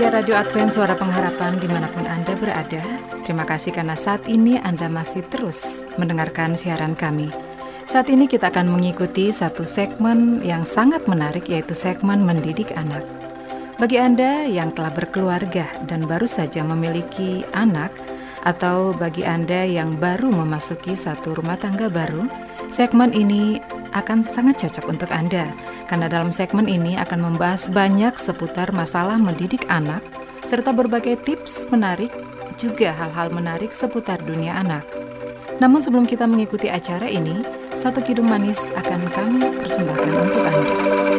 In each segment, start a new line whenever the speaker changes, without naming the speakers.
Setia Radio Advent Suara Pengharapan di mana pun Anda berada, terima kasih karena saat ini Anda masih terus mendengarkan siaran kami. Saat ini kita akan mengikuti satu segmen yang sangat menarik yaitu segmen mendidik anak. Bagi Anda yang telah berkeluarga dan baru saja memiliki anak, atau bagi Anda yang baru memasuki satu rumah tangga baru, segmen ini akan sangat cocok untuk Anda karena dalam segmen ini akan membahas banyak seputar masalah mendidik anak, serta berbagai tips menarik, juga hal-hal menarik seputar dunia anak. Namun sebelum kita mengikuti acara ini, satu kidung manis akan kami persembahkan untuk Anda.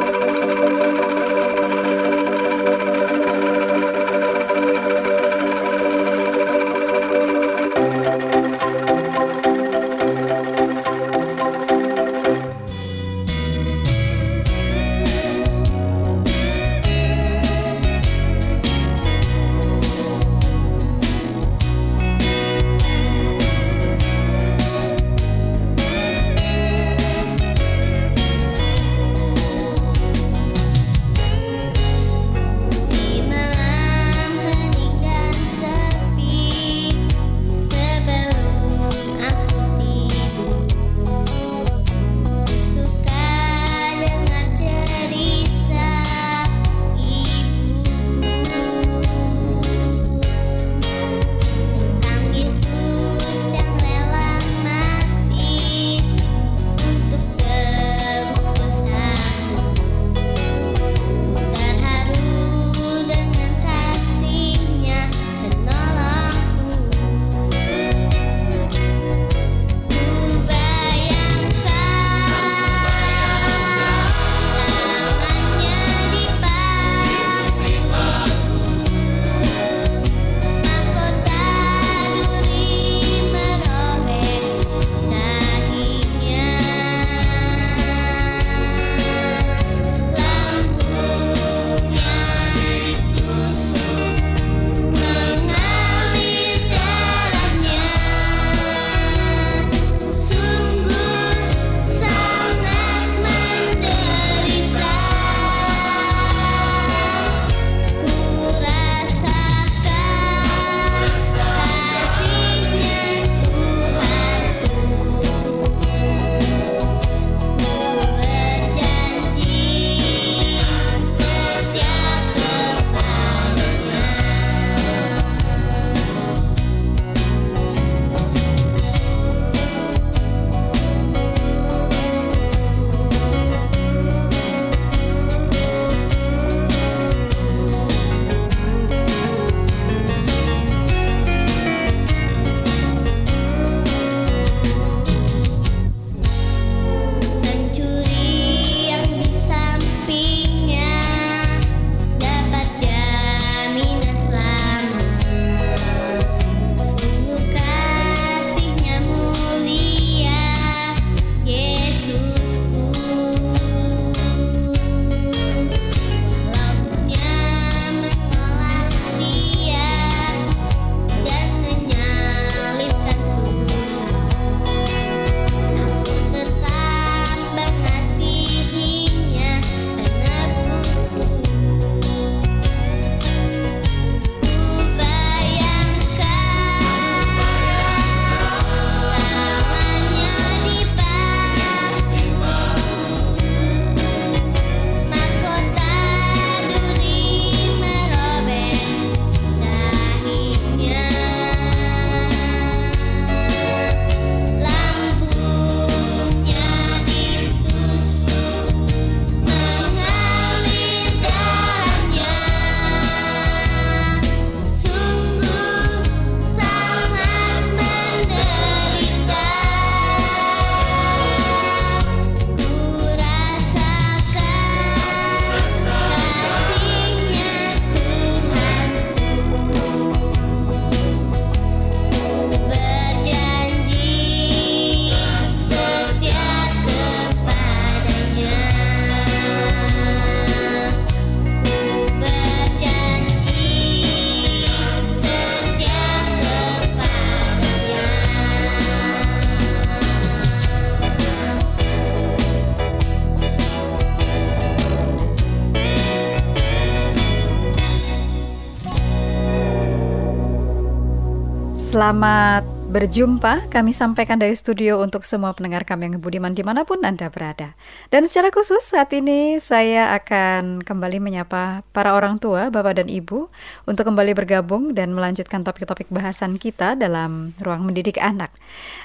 Selamat berjumpa, kami sampaikan dari studio untuk semua pendengar kami yang budiman di mana pun Anda berada. Dan secara khusus saat ini saya akan kembali menyapa para orang tua, bapak dan ibu, untuk kembali bergabung dan melanjutkan topik-topik bahasan kita dalam ruang mendidik anak.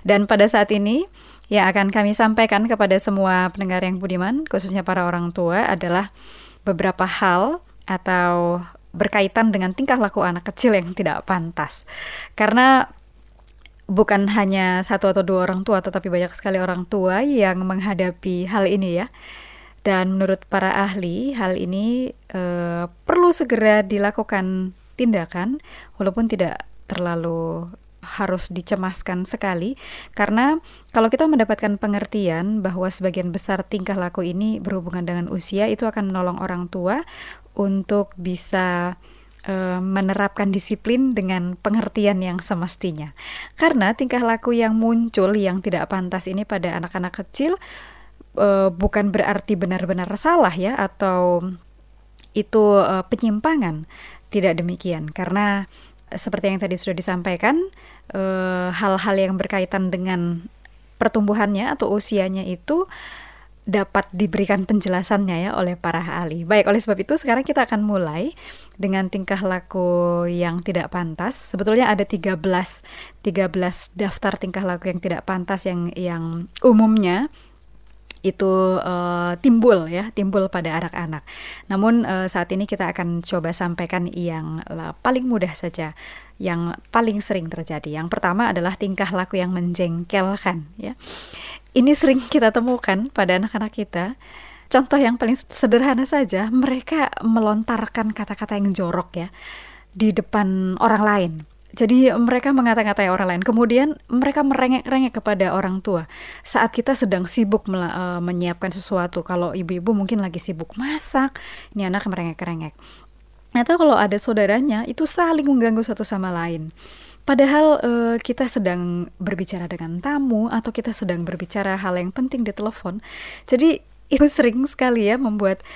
Dan pada saat ini, yang akan kami sampaikan kepada semua pendengar yang budiman, khususnya para orang tua adalah beberapa hal atau berkaitan dengan tingkah laku anak kecil yang tidak pantas. Karena bukan hanya satu atau dua orang tua, tetapi banyak sekali orang tua yang menghadapi hal ini ya. Dan menurut para ahli, hal ini eh, perlu segera dilakukan tindakan, walaupun tidak terlalu harus dicemaskan sekali karena kalau kita mendapatkan pengertian bahwa sebagian besar tingkah laku ini berhubungan dengan usia itu akan menolong orang tua untuk bisa uh, menerapkan disiplin dengan pengertian yang semestinya. Karena tingkah laku yang muncul yang tidak pantas ini pada anak-anak kecil uh, bukan berarti benar-benar salah ya atau itu uh, penyimpangan. Tidak demikian karena seperti yang tadi sudah disampaikan hal-hal uh, yang berkaitan dengan pertumbuhannya atau usianya itu dapat diberikan penjelasannya ya oleh para ahli. Baik, oleh sebab itu sekarang kita akan mulai dengan tingkah laku yang tidak pantas. Sebetulnya ada 13 13 daftar tingkah laku yang tidak pantas yang yang umumnya itu uh, timbul ya, timbul pada anak-anak. Namun uh, saat ini kita akan coba sampaikan yang uh, paling mudah saja, yang paling sering terjadi. Yang pertama adalah tingkah laku yang menjengkelkan ya ini sering kita temukan pada anak-anak kita. Contoh yang paling sederhana saja, mereka melontarkan kata-kata yang jorok ya di depan orang lain. Jadi mereka mengata-ngatai orang lain. Kemudian mereka merengek-rengek kepada orang tua. Saat kita sedang sibuk uh, menyiapkan sesuatu, kalau ibu-ibu mungkin lagi sibuk masak, ini anak merengek-rengek. Atau kalau ada saudaranya, itu saling mengganggu satu sama lain. Padahal uh, kita sedang berbicara dengan tamu atau kita sedang berbicara hal yang penting di telepon. Jadi itu sering sekali ya membuat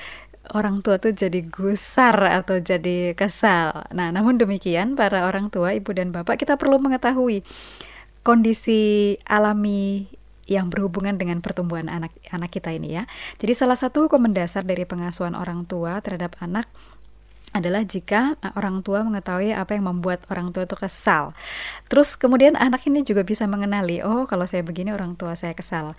orang tua tuh jadi gusar atau jadi kesal. Nah, namun demikian para orang tua, ibu dan bapak kita perlu mengetahui kondisi alami yang berhubungan dengan pertumbuhan anak anak kita ini ya. Jadi salah satu hukum mendasar dari pengasuhan orang tua terhadap anak adalah jika orang tua mengetahui apa yang membuat orang tua itu kesal. Terus kemudian anak ini juga bisa mengenali, oh kalau saya begini orang tua saya kesal.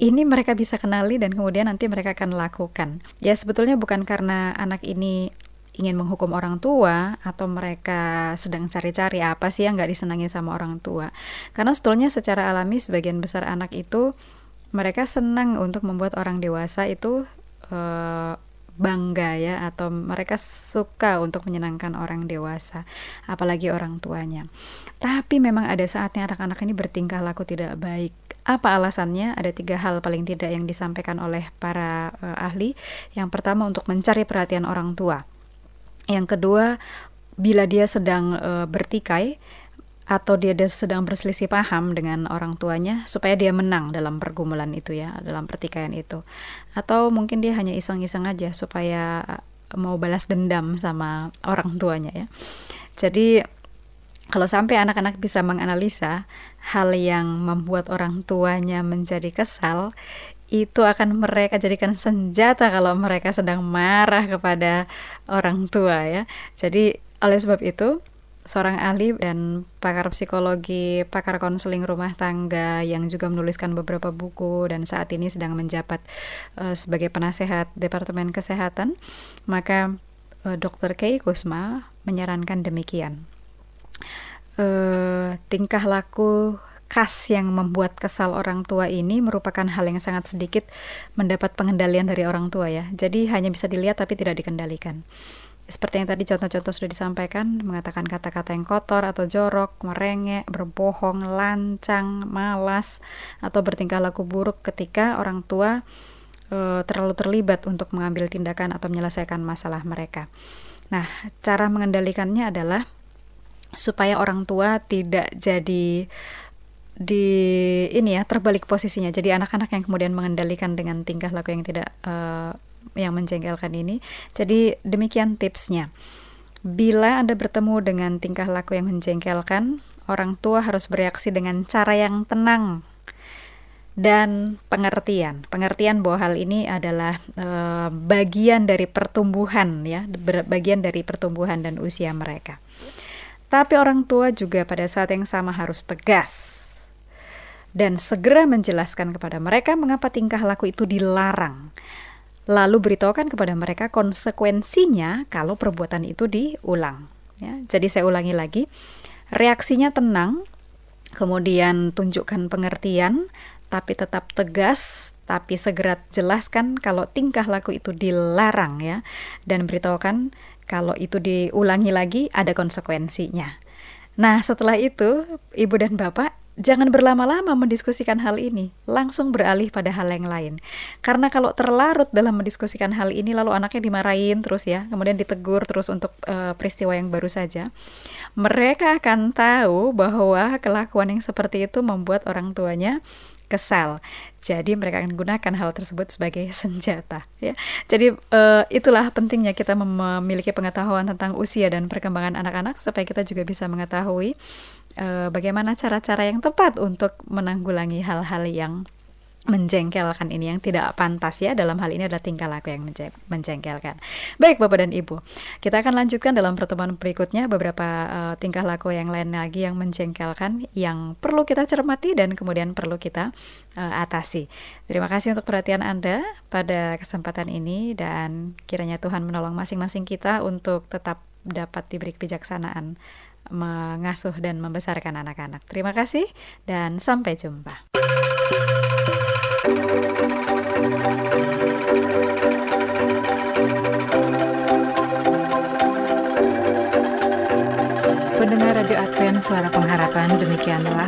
Ini mereka bisa kenali dan kemudian nanti mereka akan lakukan. Ya sebetulnya bukan karena anak ini ingin menghukum orang tua atau mereka sedang cari-cari apa sih yang nggak disenangi sama orang tua. Karena sebetulnya secara alami sebagian besar anak itu mereka senang untuk membuat orang dewasa itu uh, bangga ya atau mereka suka untuk menyenangkan orang dewasa apalagi orang tuanya tapi memang ada saatnya anak-anak ini bertingkah laku tidak baik apa alasannya ada tiga hal paling tidak yang disampaikan oleh para uh, ahli yang pertama untuk mencari perhatian orang tua yang kedua bila dia sedang uh, bertikai atau dia sedang berselisih paham dengan orang tuanya supaya dia menang dalam pergumulan itu ya, dalam pertikaian itu. Atau mungkin dia hanya iseng-iseng aja supaya eh, mau balas dendam sama orang tuanya ya. Jadi kalau sampai anak-anak bisa menganalisa hal yang membuat orang tuanya menjadi kesal, itu akan mereka jadikan senjata kalau mereka sedang marah kepada orang tua ya. Jadi oleh sebab itu seorang ahli dan pakar psikologi, pakar konseling rumah tangga yang juga menuliskan beberapa buku dan saat ini sedang menjabat uh, sebagai penasehat Departemen Kesehatan, maka uh, Dr. Kei Kusma menyarankan demikian. Uh, tingkah laku khas yang membuat kesal orang tua ini merupakan hal yang sangat sedikit mendapat pengendalian dari orang tua ya. Jadi hanya bisa dilihat tapi tidak dikendalikan seperti yang tadi contoh-contoh sudah disampaikan, mengatakan kata-kata yang kotor atau jorok, merengek, berbohong, lancang, malas, atau bertingkah laku buruk ketika orang tua e, terlalu terlibat untuk mengambil tindakan atau menyelesaikan masalah mereka. Nah, cara mengendalikannya adalah supaya orang tua tidak jadi di ini ya terbalik posisinya. Jadi anak-anak yang kemudian mengendalikan dengan tingkah laku yang tidak uh, yang menjengkelkan ini. Jadi demikian tipsnya. Bila Anda bertemu dengan tingkah laku yang menjengkelkan, orang tua harus bereaksi dengan cara yang tenang dan pengertian. Pengertian bahwa hal ini adalah e, bagian dari pertumbuhan ya, bagian dari pertumbuhan dan usia mereka. Tapi orang tua juga pada saat yang sama harus tegas dan segera menjelaskan kepada mereka mengapa tingkah laku itu dilarang. Lalu beritahukan kepada mereka konsekuensinya kalau perbuatan itu diulang. Ya, jadi saya ulangi lagi, reaksinya tenang, kemudian tunjukkan pengertian, tapi tetap tegas, tapi segera jelaskan kalau tingkah laku itu dilarang ya, dan beritahukan kalau itu diulangi lagi ada konsekuensinya. Nah, setelah itu, Ibu dan Bapak jangan berlama-lama mendiskusikan hal ini, langsung beralih pada hal yang lain. Karena kalau terlarut dalam mendiskusikan hal ini, lalu anaknya dimarahin terus ya, kemudian ditegur terus untuk uh, peristiwa yang baru saja, mereka akan tahu bahwa kelakuan yang seperti itu membuat orang tuanya kesal. Jadi mereka akan gunakan hal tersebut sebagai senjata. Ya, jadi uh, itulah pentingnya kita memiliki pengetahuan tentang usia dan perkembangan anak-anak supaya kita juga bisa mengetahui uh, bagaimana cara-cara yang tepat untuk menanggulangi hal-hal yang menjengkelkan ini yang tidak pantas ya dalam hal ini adalah tingkah laku yang menjengkelkan. Baik Bapak dan Ibu, kita akan lanjutkan dalam pertemuan berikutnya beberapa uh, tingkah laku yang lain lagi yang menjengkelkan yang perlu kita cermati dan kemudian perlu kita uh, atasi. Terima kasih untuk perhatian Anda pada kesempatan ini dan kiranya Tuhan menolong masing-masing kita untuk tetap dapat diberi kebijaksanaan mengasuh dan membesarkan anak-anak. Terima kasih dan sampai jumpa.
Pendengar Radio Advent Suara Pengharapan, demikianlah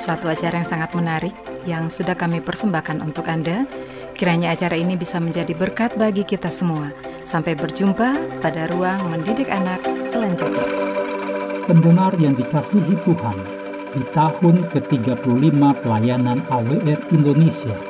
satu acara yang sangat menarik yang sudah kami persembahkan untuk Anda. Kiranya acara ini bisa menjadi berkat bagi kita semua. Sampai berjumpa pada ruang mendidik anak selanjutnya.
Pendengar yang dikasihi Tuhan, di tahun ke-35 pelayanan AWR Indonesia,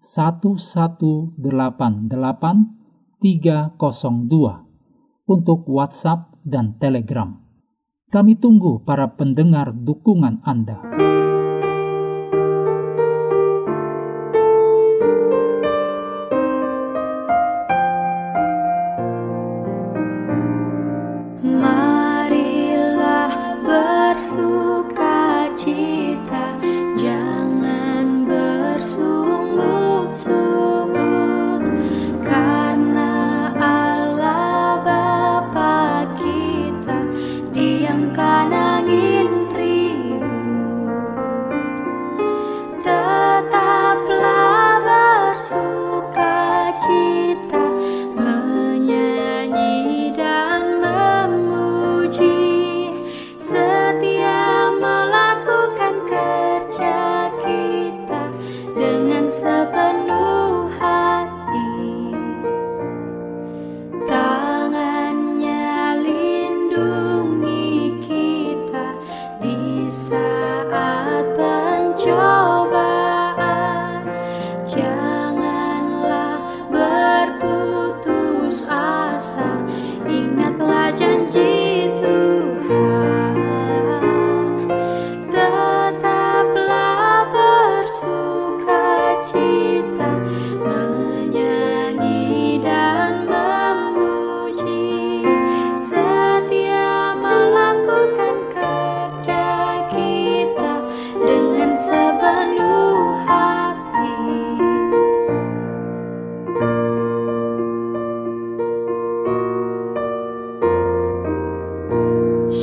1188302 untuk WhatsApp dan Telegram. Kami tunggu para pendengar dukungan Anda.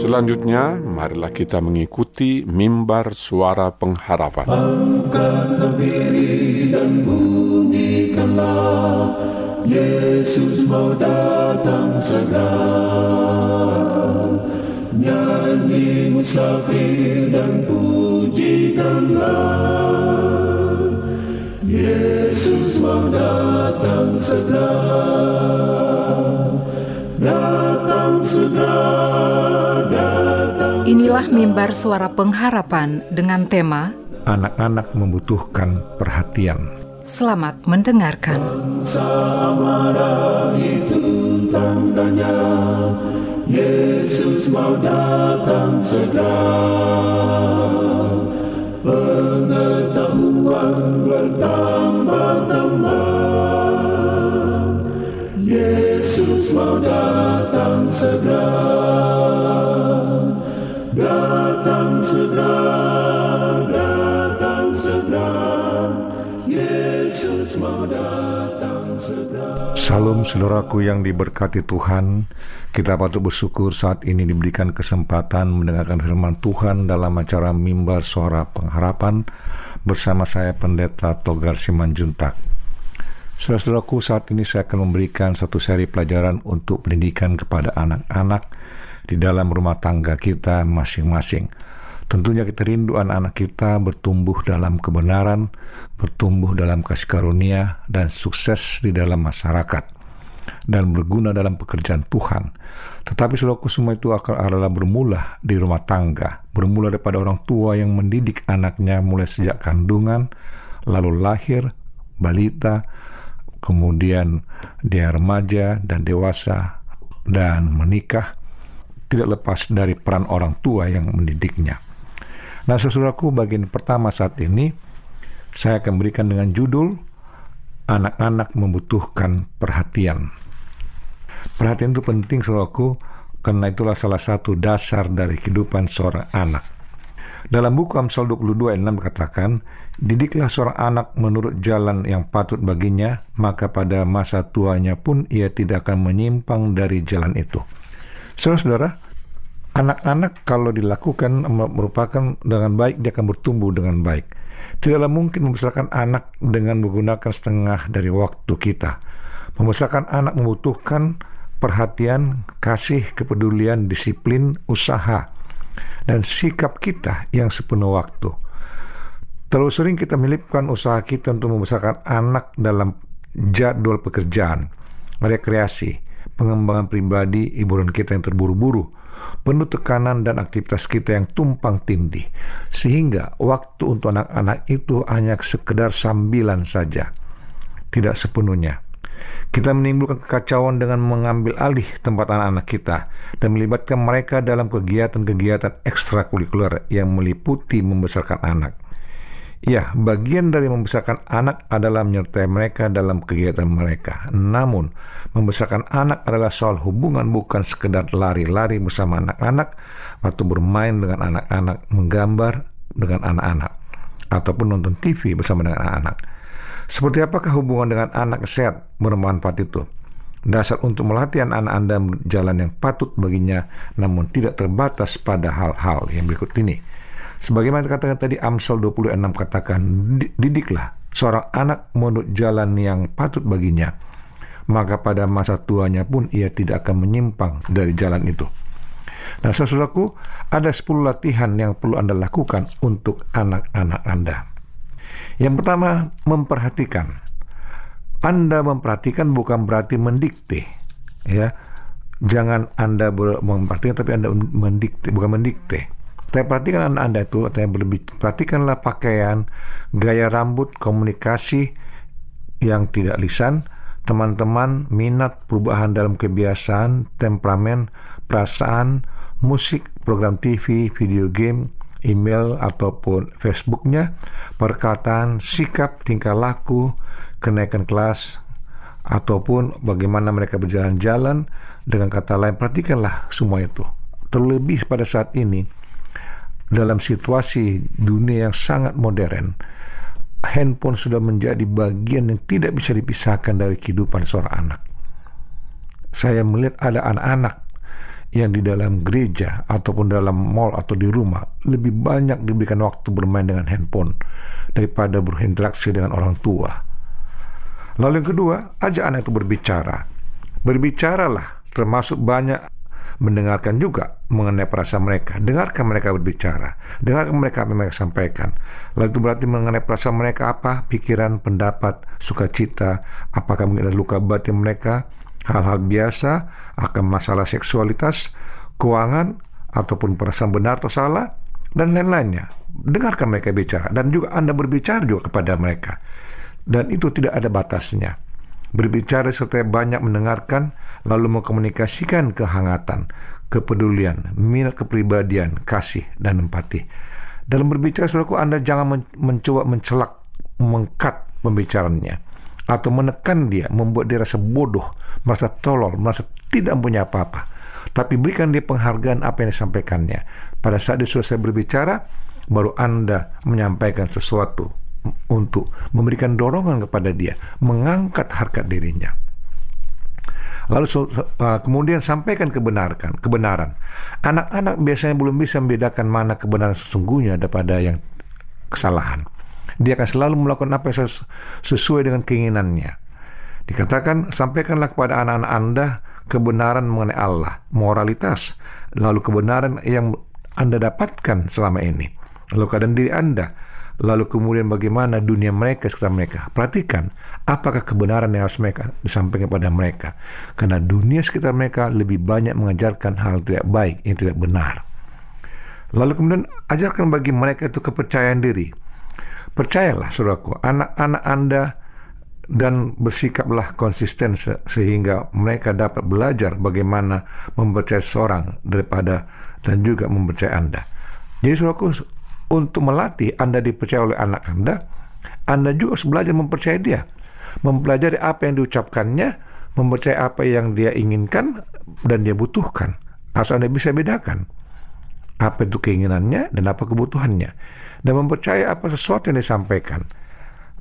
Selanjutnya, marilah kita mengikuti mimbar suara pengharapan.
Angkatlah dan bunyikanlah, Yesus mau datang segera. Nyanyi musafir dan pujikanlah. Yesus mau datang segera. Datang segera
Inilah mimbar suara pengharapan dengan tema
Anak-anak membutuhkan perhatian.
Selamat mendengarkan.
marah itu tandanya Yesus mau datang segera Pengetahuan bertambah-tambah Yesus mau datang segera Datang segera
Salam saudaraku yang diberkati Tuhan, kita patut bersyukur saat ini diberikan kesempatan mendengarkan firman Tuhan dalam acara mimbar suara pengharapan bersama saya Pendeta Togar Simanjuntak. Saudara-saudaraku, saat ini saya akan memberikan satu seri pelajaran untuk pendidikan kepada anak-anak di dalam rumah tangga kita masing-masing. Tentunya kita rindu anak-anak kita bertumbuh dalam kebenaran, bertumbuh dalam kasih karunia, dan sukses di dalam masyarakat, dan berguna dalam pekerjaan Tuhan. Tetapi saudaraku semua itu akan adalah bermula di rumah tangga, bermula daripada orang tua yang mendidik anaknya mulai sejak kandungan, lalu lahir, balita, kemudian dia remaja dan dewasa, dan menikah, tidak lepas dari peran orang tua yang mendidiknya. Nah, saudaraku, bagian pertama saat ini saya akan berikan dengan judul Anak-anak membutuhkan perhatian. Perhatian itu penting, saudaraku, karena itulah salah satu dasar dari kehidupan seorang anak. Dalam buku Amsal 22 ayat 6 katakan, Didiklah seorang anak menurut jalan yang patut baginya, maka pada masa tuanya pun ia tidak akan menyimpang dari jalan itu. Saudara-saudara, anak-anak kalau dilakukan merupakan dengan baik, dia akan bertumbuh dengan baik. Tidaklah mungkin membesarkan anak dengan menggunakan setengah dari waktu kita. Membesarkan anak membutuhkan perhatian, kasih, kepedulian, disiplin, usaha, dan sikap kita yang sepenuh waktu. Terlalu sering kita melipkan usaha kita untuk membesarkan anak dalam jadwal pekerjaan, rekreasi, pengembangan pribadi, hiburan kita yang terburu-buru, penuh tekanan dan aktivitas kita yang tumpang tindih, sehingga waktu untuk anak-anak itu hanya sekedar sambilan saja, tidak sepenuhnya. Kita menimbulkan kekacauan dengan mengambil alih tempat anak-anak kita dan melibatkan mereka dalam kegiatan-kegiatan ekstrakurikuler yang meliputi membesarkan anak. Ya, bagian dari membesarkan anak adalah menyertai mereka dalam kegiatan mereka. Namun, membesarkan anak adalah soal hubungan bukan sekedar lari-lari bersama anak-anak atau bermain dengan anak-anak, menggambar dengan anak-anak, ataupun nonton TV bersama dengan anak-anak. Seperti apakah hubungan dengan anak sehat bermanfaat itu? Dasar untuk melatih anak Anda jalan yang patut baginya, namun tidak terbatas pada hal-hal yang berikut ini. Sebagaimana katakan tadi Amsal 26 katakan, didiklah seorang anak menurut jalan yang patut baginya, maka pada masa tuanya pun ia tidak akan menyimpang dari jalan itu. Nah, saudaraku, ada 10 latihan yang perlu Anda lakukan untuk anak-anak Anda. Yang pertama, memperhatikan. Anda memperhatikan bukan berarti mendikte, ya. Jangan Anda memperhatikan tapi Anda mendikte, bukan mendikte. Tapi perhatikan anak Anda itu, yang berlebih. Perhatikanlah pakaian, gaya rambut, komunikasi yang tidak lisan, teman-teman, minat, perubahan dalam kebiasaan, temperamen, perasaan, musik, program TV, video game, email ataupun Facebooknya, perkataan, sikap, tingkah laku, kenaikan kelas, ataupun bagaimana mereka berjalan-jalan. Dengan kata lain, perhatikanlah semua itu. Terlebih pada saat ini, dalam situasi dunia yang sangat modern, handphone sudah menjadi bagian yang tidak bisa dipisahkan dari kehidupan seorang anak. Saya melihat ada anak-anak yang di dalam gereja ataupun dalam mall atau di rumah lebih banyak diberikan waktu bermain dengan handphone daripada berinteraksi dengan orang tua. Lalu yang kedua, ajak anak itu berbicara. Berbicaralah termasuk banyak mendengarkan juga mengenai perasaan mereka. Dengarkan mereka berbicara. Dengarkan mereka apa yang mereka sampaikan. Lalu itu berarti mengenai perasaan mereka apa? Pikiran, pendapat, sukacita, apakah mungkin ada luka batin mereka, hal-hal biasa, akan masalah seksualitas, keuangan, ataupun perasaan benar atau salah, dan lain-lainnya. Dengarkan mereka bicara. Dan juga Anda berbicara juga kepada mereka. Dan itu tidak ada batasnya berbicara serta banyak mendengarkan, lalu mengkomunikasikan kehangatan, kepedulian, minat kepribadian, kasih, dan empati. Dalam berbicara, saudaraku, Anda jangan men mencoba mencelak, mengkat pembicaranya, atau menekan dia, membuat dia rasa bodoh, merasa tolol, merasa tidak punya apa-apa. Tapi berikan dia penghargaan apa yang disampaikannya. Pada saat dia selesai berbicara, baru Anda menyampaikan sesuatu untuk memberikan dorongan kepada dia, mengangkat harkat dirinya. Lalu uh, kemudian sampaikan kebenarkan, kebenaran. Anak-anak biasanya belum bisa membedakan mana kebenaran sesungguhnya daripada yang kesalahan. Dia akan selalu melakukan apa yang sesuai dengan keinginannya. Dikatakan, sampaikanlah kepada anak-anak Anda kebenaran mengenai Allah, moralitas, lalu kebenaran yang Anda dapatkan selama ini. Lalu keadaan diri Anda, lalu kemudian bagaimana dunia mereka sekitar mereka. Perhatikan apakah kebenaran yang harus mereka disampaikan kepada mereka. Karena dunia sekitar mereka lebih banyak mengajarkan hal tidak baik yang tidak benar. Lalu kemudian ajarkan bagi mereka itu kepercayaan diri. Percayalah saudaraku, anak-anak Anda dan bersikaplah konsisten se sehingga mereka dapat belajar bagaimana mempercayai seorang daripada dan juga mempercayai Anda. Jadi saudaraku, untuk melatih Anda dipercaya oleh anak Anda, Anda juga harus belajar mempercayai dia. Mempelajari apa yang diucapkannya, mempercayai apa yang dia inginkan dan dia butuhkan. Harus Anda bisa bedakan apa itu keinginannya dan apa kebutuhannya. Dan mempercayai apa sesuatu yang disampaikan.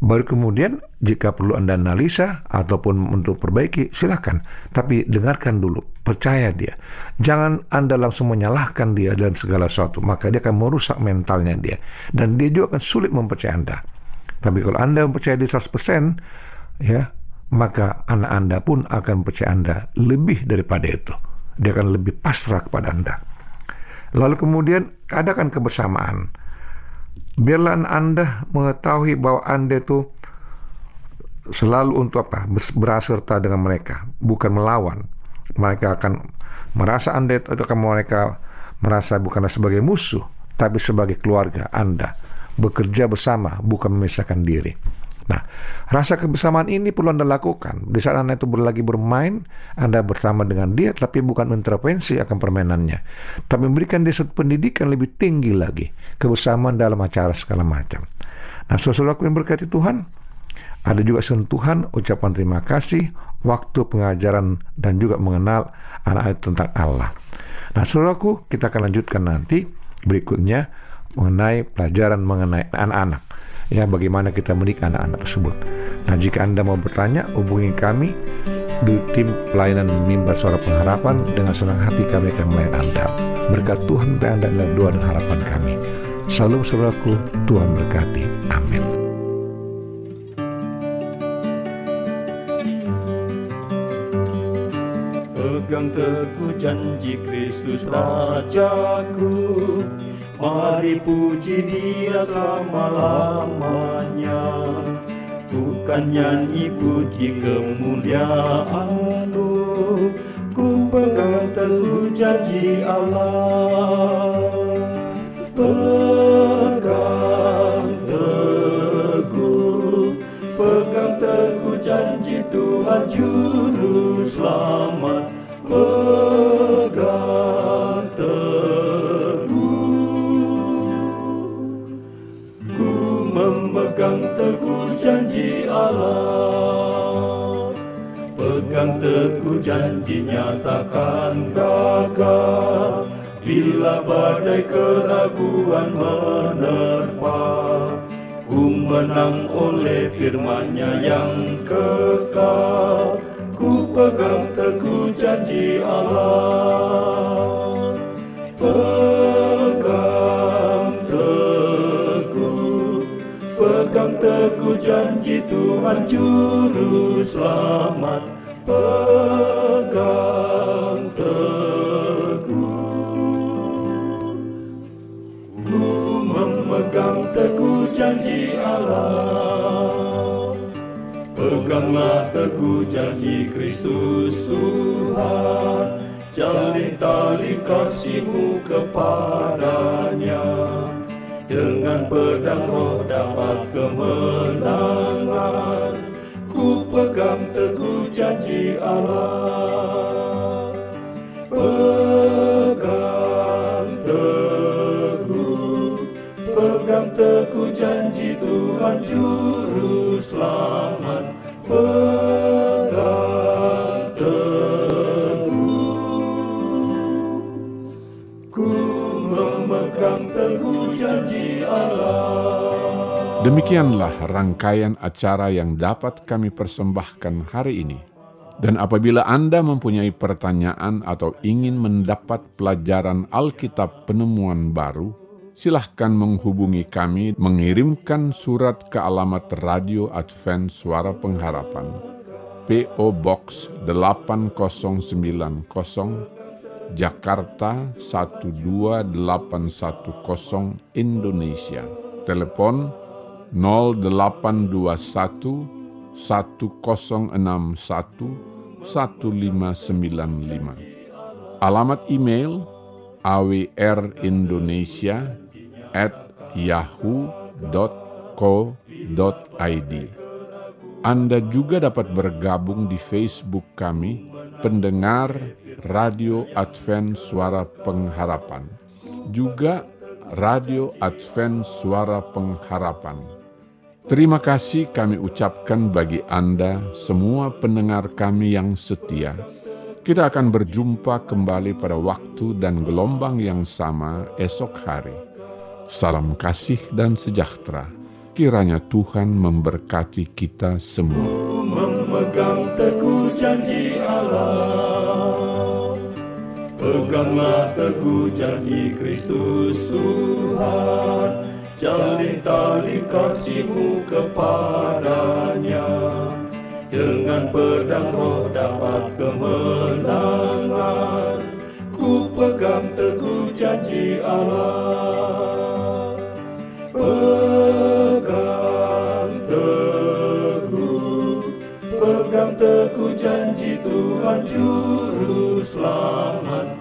Baru kemudian jika perlu Anda analisa ataupun untuk perbaiki, silakan. Tapi dengarkan dulu, percaya dia. Jangan Anda langsung menyalahkan dia dalam segala sesuatu, maka dia akan merusak mentalnya dia. Dan dia juga akan sulit mempercayai Anda. Tapi kalau Anda mempercayai dia 100%, ya, maka anak Anda pun akan percaya Anda lebih daripada itu. Dia akan lebih pasrah kepada Anda. Lalu kemudian adakan kebersamaan biarlah Anda mengetahui bahwa Anda itu selalu untuk apa? Berserta dengan mereka, bukan melawan. Mereka akan merasa Anda itu akan mereka merasa bukanlah sebagai musuh, tapi sebagai keluarga Anda. Bekerja bersama, bukan memisahkan diri. Nah, rasa kebersamaan ini perlu Anda lakukan. Di saat Anda itu lagi bermain, Anda bersama dengan dia, tapi bukan intervensi akan permainannya. Tapi memberikan dia satu pendidikan lebih tinggi lagi. Kebersamaan dalam acara segala macam. Nah, saudaraku yang berkati Tuhan, ada juga sentuhan, ucapan terima kasih, waktu pengajaran, dan juga mengenal anak-anak tentang Allah. Nah, saudaraku, kita akan lanjutkan nanti berikutnya mengenai pelajaran mengenai anak-anak ya bagaimana kita mendidik anak-anak tersebut. Nah jika Anda mau bertanya, hubungi kami di tim pelayanan mimbar suara pengharapan dengan senang hati kami akan melayani Anda. Berkat Tuhan untuk Anda adalah doa dan harapan kami. Salam saudaraku, Tuhan berkati. Amin.
Pegang teguh janji Kristus Rajaku Mari puji dia selama-lamanya. Bukan nyanyi puji kemuliaanmu. Ku pegang teguh janji Allah. Pegang teguh Pegang teguh janji Tuhan Juru Selamat teguh janji Allah. Pegang teguh janji nyatakan gagal Bila badai keraguan menerpa Ku menang oleh firmannya yang kekal. Ku pegang teguh janji Allah teguh janji Tuhan Juru Selamat pegang teguh. Ku memegang teguh janji Allah. Peganglah teguh janji Kristus Tuhan. Jalin tali kasihmu kepada dengan pedang roh dapat kemenangan. Ku pegang teguh janji Allah. Pegang teguh Pegang teguh janji Tuhan Juru Selamat
Demikianlah rangkaian acara yang dapat kami persembahkan hari ini. Dan apabila Anda mempunyai pertanyaan atau ingin mendapat pelajaran Alkitab penemuan baru, silahkan menghubungi kami mengirimkan surat ke alamat Radio Advent Suara Pengharapan. PO Box 8090 Jakarta 12810 Indonesia. Telepon 0821 1061 1595. Alamat email awrindonesia at yahoo.co.id. Anda juga dapat bergabung di Facebook kami, pendengar Radio Advent Suara Pengharapan. Juga Radio Advent Suara Pengharapan. Terima kasih kami ucapkan bagi Anda semua pendengar kami yang setia. Kita akan berjumpa kembali pada waktu dan gelombang yang sama esok hari. Salam kasih dan sejahtera. Kiranya Tuhan memberkati kita semua.
memegang teguh janji Allah Peganglah teguh janji Kristus Tuhan Jalin tali kasihmu kepadanya. Dengan pedang roh dapat kemenangan. Ku pegang teguh janji Allah. Pegang teguh Pegang teguh janji Tuhan Juru Selamat